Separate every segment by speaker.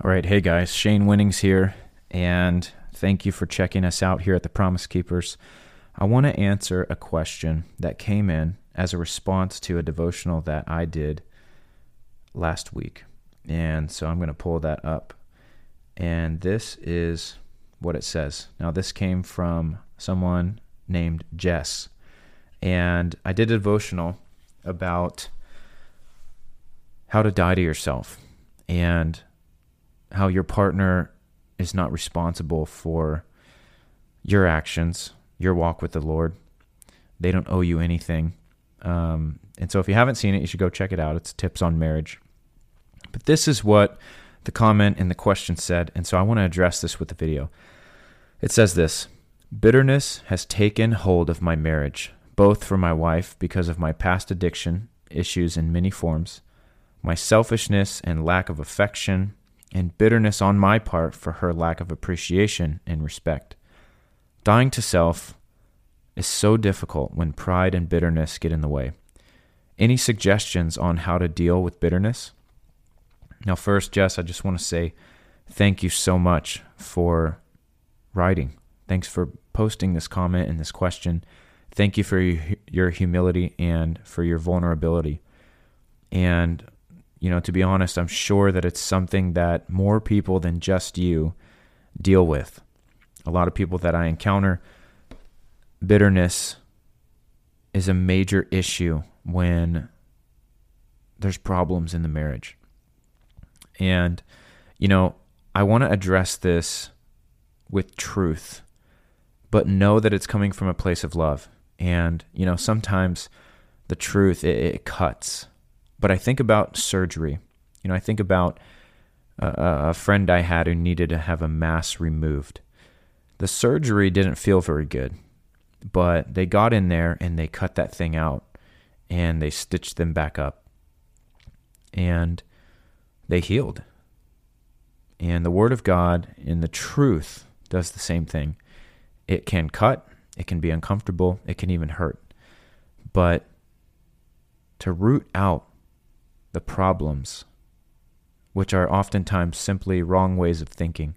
Speaker 1: All right, hey guys, Shane Winnings here, and thank you for checking us out here at the Promise Keepers. I want to answer a question that came in as a response to a devotional that I did last week. And so I'm going to pull that up. And this is what it says. Now, this came from someone named Jess. And I did a devotional about how to die to yourself. And how your partner is not responsible for your actions, your walk with the Lord. They don't owe you anything. Um, and so if you haven't seen it, you should go check it out. It's Tips on Marriage. But this is what the comment and the question said. And so I want to address this with the video. It says this Bitterness has taken hold of my marriage, both for my wife because of my past addiction issues in many forms, my selfishness and lack of affection, and bitterness on my part for her lack of appreciation and respect. Dying to self is so difficult when pride and bitterness get in the way. Any suggestions on how to deal with bitterness? Now, first, Jess, I just want to say thank you so much for writing. Thanks for posting this comment and this question. Thank you for your humility and for your vulnerability. And you know, to be honest, I'm sure that it's something that more people than just you deal with. A lot of people that I encounter, bitterness is a major issue when there's problems in the marriage. And, you know, I want to address this with truth, but know that it's coming from a place of love. And, you know, sometimes the truth, it, it cuts but I think about surgery. You know, I think about uh, a, a friend I had who needed to have a mass removed. The surgery didn't feel very good, but they got in there and they cut that thing out and they stitched them back up and they healed. And the Word of God and the truth does the same thing. It can cut, it can be uncomfortable, it can even hurt. But to root out the problems, which are oftentimes simply wrong ways of thinking.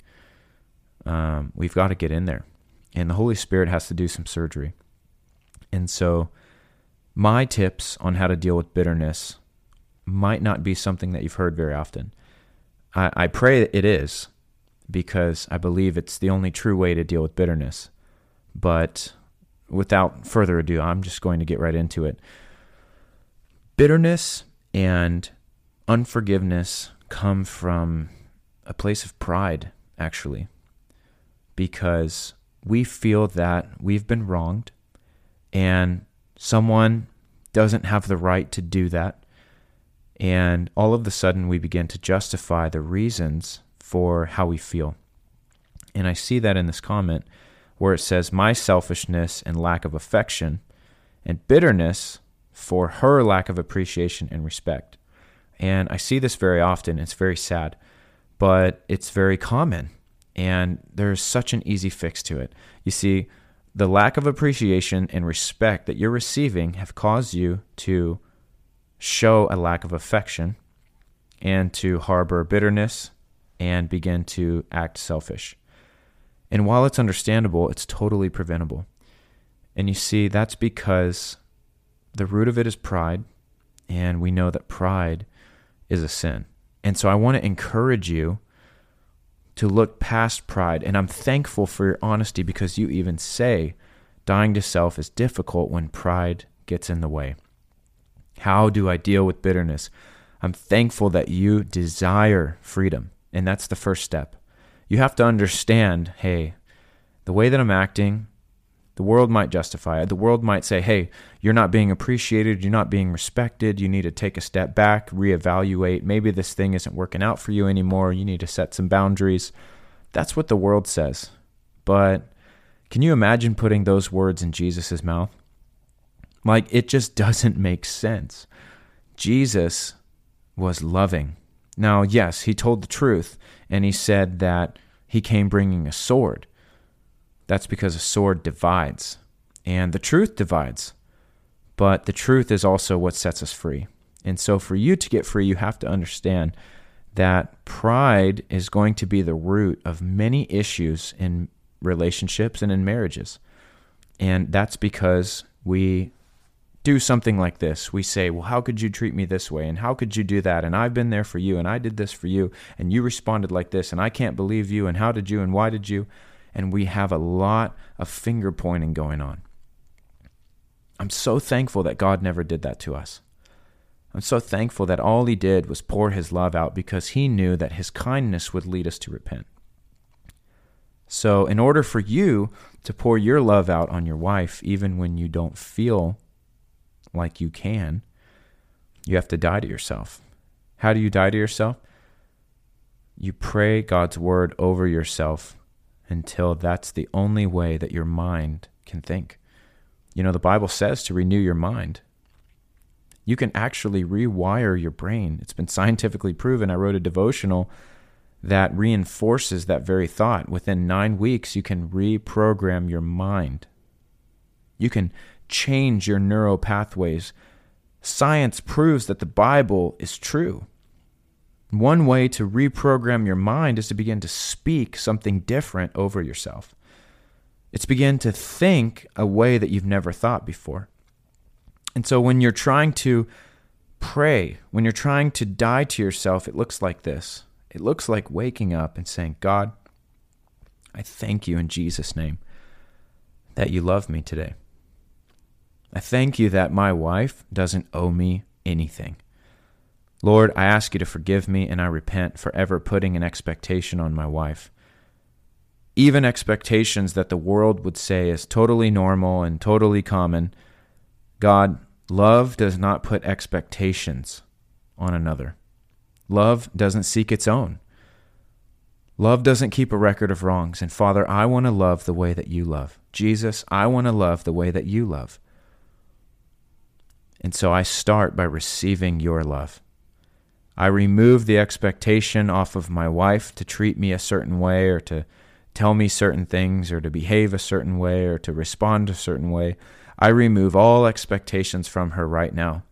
Speaker 1: Um, we've got to get in there. And the Holy Spirit has to do some surgery. And so, my tips on how to deal with bitterness might not be something that you've heard very often. I, I pray it is because I believe it's the only true way to deal with bitterness. But without further ado, I'm just going to get right into it. Bitterness and unforgiveness come from a place of pride, actually, because we feel that we've been wronged and someone doesn't have the right to do that. And all of a sudden, we begin to justify the reasons for how we feel. And I see that in this comment where it says, My selfishness and lack of affection and bitterness for her lack of appreciation and respect. And I see this very often. It's very sad, but it's very common. And there's such an easy fix to it. You see, the lack of appreciation and respect that you're receiving have caused you to show a lack of affection and to harbor bitterness and begin to act selfish. And while it's understandable, it's totally preventable. And you see, that's because the root of it is pride, and we know that pride is a sin. And so I want to encourage you to look past pride. And I'm thankful for your honesty because you even say dying to self is difficult when pride gets in the way. How do I deal with bitterness? I'm thankful that you desire freedom. And that's the first step. You have to understand hey, the way that I'm acting, The world might justify it. The world might say, hey, you're not being appreciated. You're not being respected. You need to take a step back, reevaluate. Maybe this thing isn't working out for you anymore. You need to set some boundaries. That's what the world says. But can you imagine putting those words in Jesus' mouth? Like, it just doesn't make sense. Jesus was loving. Now, yes, he told the truth, and he said that he came bringing a sword. That's because a sword divides, and the truth divides. But the truth is also what sets us free. And so, for you to get free, you have to understand that pride is going to be the root of many issues in relationships and in marriages. And that's because we do something like this. We say, Well, how could you treat me this way? And how could you do that? And I've been there for you, and I did this for you, and you responded like this, and I can't believe you, and how did you, and why did you? And we have a lot of finger pointing going on. I'm so thankful that God never did that to us. I'm so thankful that all He did was pour His love out because He knew that His kindness would lead us to repent. So, in order for you to pour your love out on your wife, even when you don't feel like you can, you have to die to yourself. How do you die to yourself? You pray God's word over yourself until that's the only way that your mind can think. You know, the Bible says to renew your mind. You can actually rewire your brain. It's been scientifically proven. I wrote a devotional that reinforces that very thought. Within nine weeks, you can reprogram your mind. You can change your neural pathways. Science proves that the Bible is true. One way to reprogram your mind is to begin to speak something different over yourself. It's begin to think a way that you've never thought before. And so when you're trying to pray, when you're trying to die to yourself, it looks like this. It looks like waking up and saying, God, I thank you in Jesus' name that you love me today. I thank you that my wife doesn't owe me anything. Lord, I ask you to forgive me, and I repent for ever putting an expectation on my wife. Even expectations that the world would say is totally normal and totally common. God, love does not put expectations on another. Love doesn't seek its own. Love doesn't keep a record of wrongs. And Father, I want to love the way that you love. Jesus, I want to love the way that you love. And so I start by receiving your love. I remove the expectation off of my wife to treat me a certain way or to tell me certain things or to behave a certain way or to respond a certain way. I remove all expectations from her right now.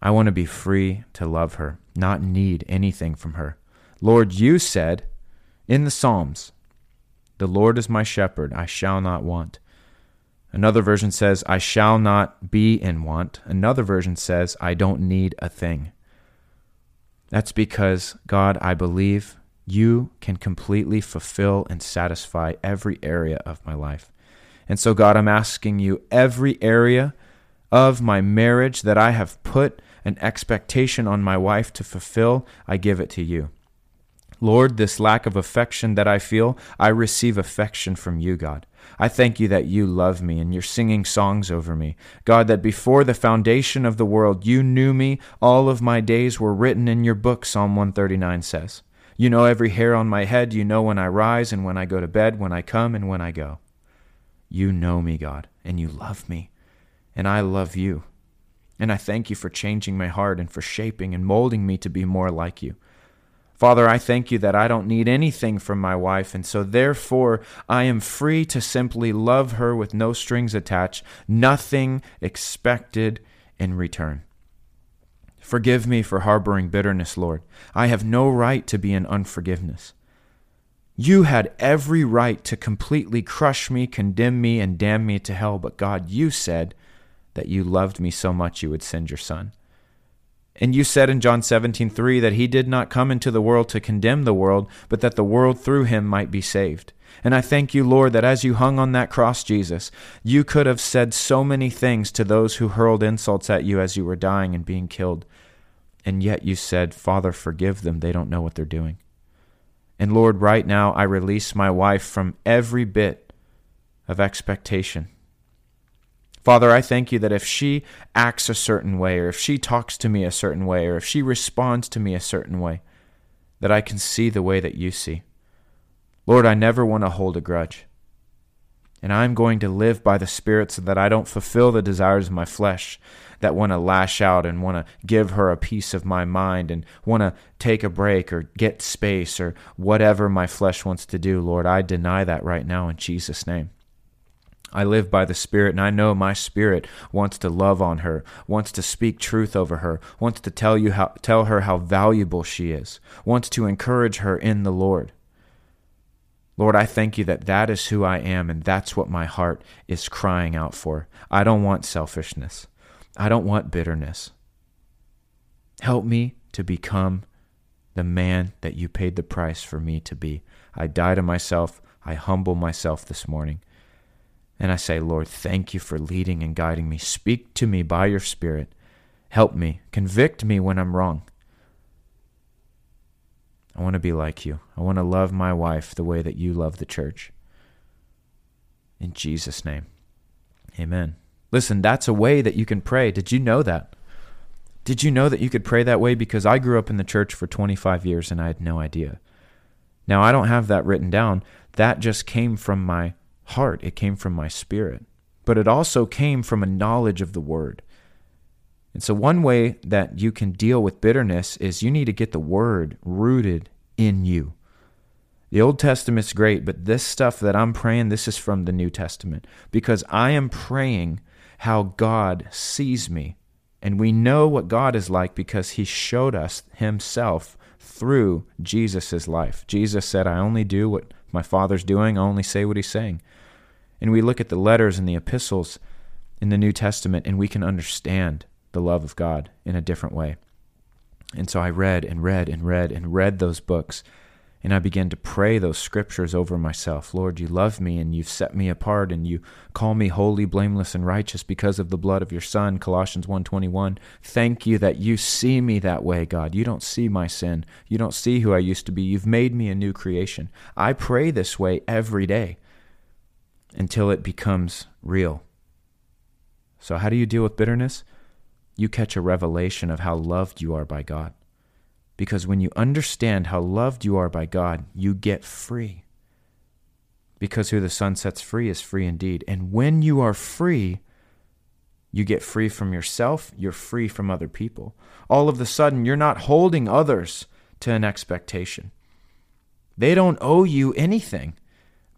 Speaker 1: I want to be free to love her, not need anything from her. Lord, you said in the Psalms, The Lord is my shepherd, I shall not want. Another version says, I shall not be in want. Another version says, I don't need a thing. That's because, God, I believe you can completely fulfill and satisfy every area of my life. And so, God, I'm asking you every area of my marriage that I have put an expectation on my wife to fulfill, I give it to you. Lord, this lack of affection that I feel, I receive affection from you, God. I thank you that you love me and you're singing songs over me. God, that before the foundation of the world, you knew me. All of my days were written in your book, Psalm 139 says. You know every hair on my head. You know when I rise and when I go to bed, when I come and when I go. You know me, God, and you love me, and I love you. And I thank you for changing my heart and for shaping and molding me to be more like you. Father, I thank you that I don't need anything from my wife, and so therefore I am free to simply love her with no strings attached, nothing expected in return. Forgive me for harboring bitterness, Lord. I have no right to be in unforgiveness. You had every right to completely crush me, condemn me, and damn me to hell, but God, you said that you loved me so much you would send your Son. And you said in John 17:3 that he did not come into the world to condemn the world, but that the world through him might be saved. And I thank you, Lord, that as you hung on that cross, Jesus, you could have said so many things to those who hurled insults at you as you were dying and being killed. And yet you said, Father, forgive them. They don't know what they're doing. And Lord, right now I release my wife from every bit of expectation. Father, I thank you that if she acts a certain way, or if she talks to me a certain way, or if she responds to me a certain way, that I can see the way that you see. Lord, I never want to hold a grudge. And I'm going to live by the Spirit so that I don't fulfill the desires of my flesh that want to lash out and want to give her a piece of my mind and want to take a break or get space or whatever my flesh wants to do. Lord, I deny that right now in Jesus' name. I live by the Spirit, and I know my spirit wants to love on her, wants to speak truth over her, wants to tell you how tell her how valuable she is, wants to encourage her in the Lord. Lord, I thank you that that is who I am, and that's what my heart is crying out for. I don't want selfishness. I don't want bitterness. Help me to become the man that you paid the price for me to be. I die to myself. I humble myself this morning. And I say, Lord, thank you for leading and guiding me. Speak to me by your Spirit. Help me. Convict me when I'm wrong. I want to be like you. I want to love my wife the way that you love the church. In Jesus' name, amen. Listen, that's a way that you can pray. Did you know that? Did you know that you could pray that way? Because I grew up in the church for 25 years and I had no idea. Now, I don't have that written down. That just came from my heart, it came from my spirit. But it also came from a knowledge of the word. And so, one way that you can deal with bitterness is you need to get the word rooted in you. The Old Testament's great, but this stuff that I'm praying, this is from the New Testament because I am praying how God sees me. And we know what God is like because he showed us himself through Jesus' life. Jesus said, I only do what my Father's doing, I only say what he's saying. And we look at the letters and the epistles in the New Testament and we can understand the love of God in a different way. And so I read and read and read and read those books. And I began to pray those scriptures over myself. Lord, you love me and you've set me apart and you call me holy, blameless and righteous because of the blood of your son, Colossians 1:21. Thank you that you see me that way, God. You don't see my sin. You don't see who I used to be. You've made me a new creation. I pray this way every day until it becomes real. So how do you deal with bitterness? you catch a revelation of how loved you are by God. Because when you understand how loved you are by God, you get free. Because who the Son sets free is free indeed. And when you are free, you get free from yourself, you're free from other people. All of a sudden, you're not holding others to an expectation. They don't owe you anything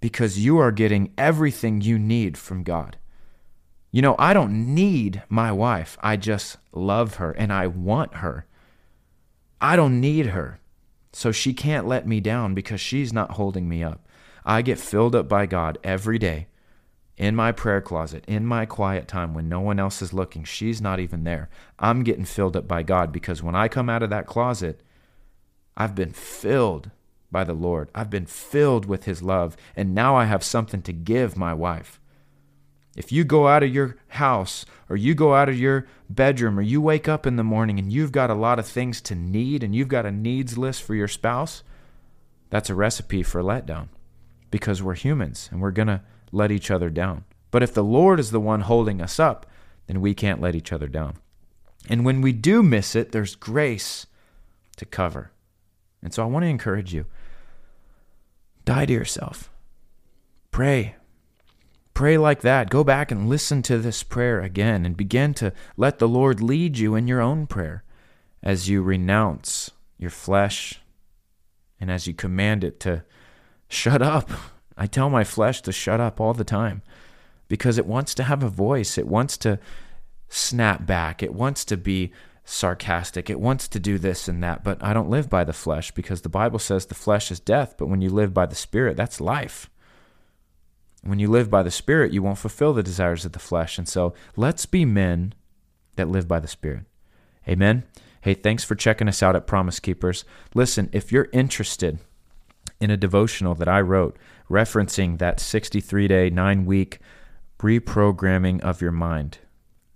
Speaker 1: because you are getting everything you need from God. You know, I don't need my wife. I just love her and I want her. I don't need her. So she can't let me down because she's not holding me up. I get filled up by God every day in my prayer closet, in my quiet time when no one else is looking. She's not even there. I'm getting filled up by God because when I come out of that closet, I've been filled by the Lord. I've been filled with His love. And now I have something to give my wife. If you go out of your house or you go out of your bedroom or you wake up in the morning and you've got a lot of things to need and you've got a needs list for your spouse, that's a recipe for letdown because we're humans and we're going to let each other down. But if the Lord is the one holding us up, then we can't let each other down. And when we do miss it, there's grace to cover. And so I want to encourage you die to yourself. Pray Pray like that. Go back and listen to this prayer again and begin to let the Lord lead you in your own prayer as you renounce your flesh and as you command it to shut up. I tell my flesh to shut up all the time because it wants to have a voice. It wants to snap back. It wants to be sarcastic. It wants to do this and that. But I don't live by the flesh because the Bible says the flesh is death. But when you live by the Spirit, that's life. When you live by the Spirit, you won't fulfill the desires of the flesh. And so let's be men that live by the Spirit. Amen. Hey, thanks for checking us out at Promise Keepers. Listen, if you're interested in a devotional that I wrote referencing that 63 day, nine week reprogramming of your mind,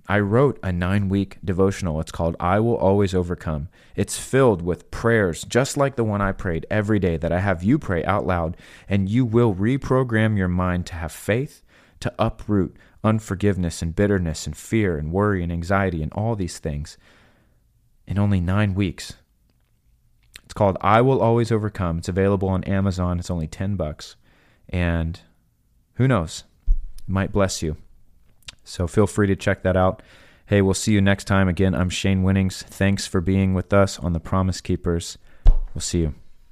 Speaker 1: I wrote a nine week devotional. It's called I Will Always Overcome. It's filled with prayers, just like the one I prayed every day that I have you pray out loud, and you will reprogram your mind to have faith. to uproot unforgiveness and bitterness and fear and worry and anxiety and all these things in only nine weeks. It's called I Will Always Overcome. It's available on Amazon. It's only 10 bucks. And who knows? It might bless you. So feel free to check that out. Hey, we'll see you next time. Again, I'm Shane Winnings. Thanks for being with us on the Promise Keepers. We'll see you.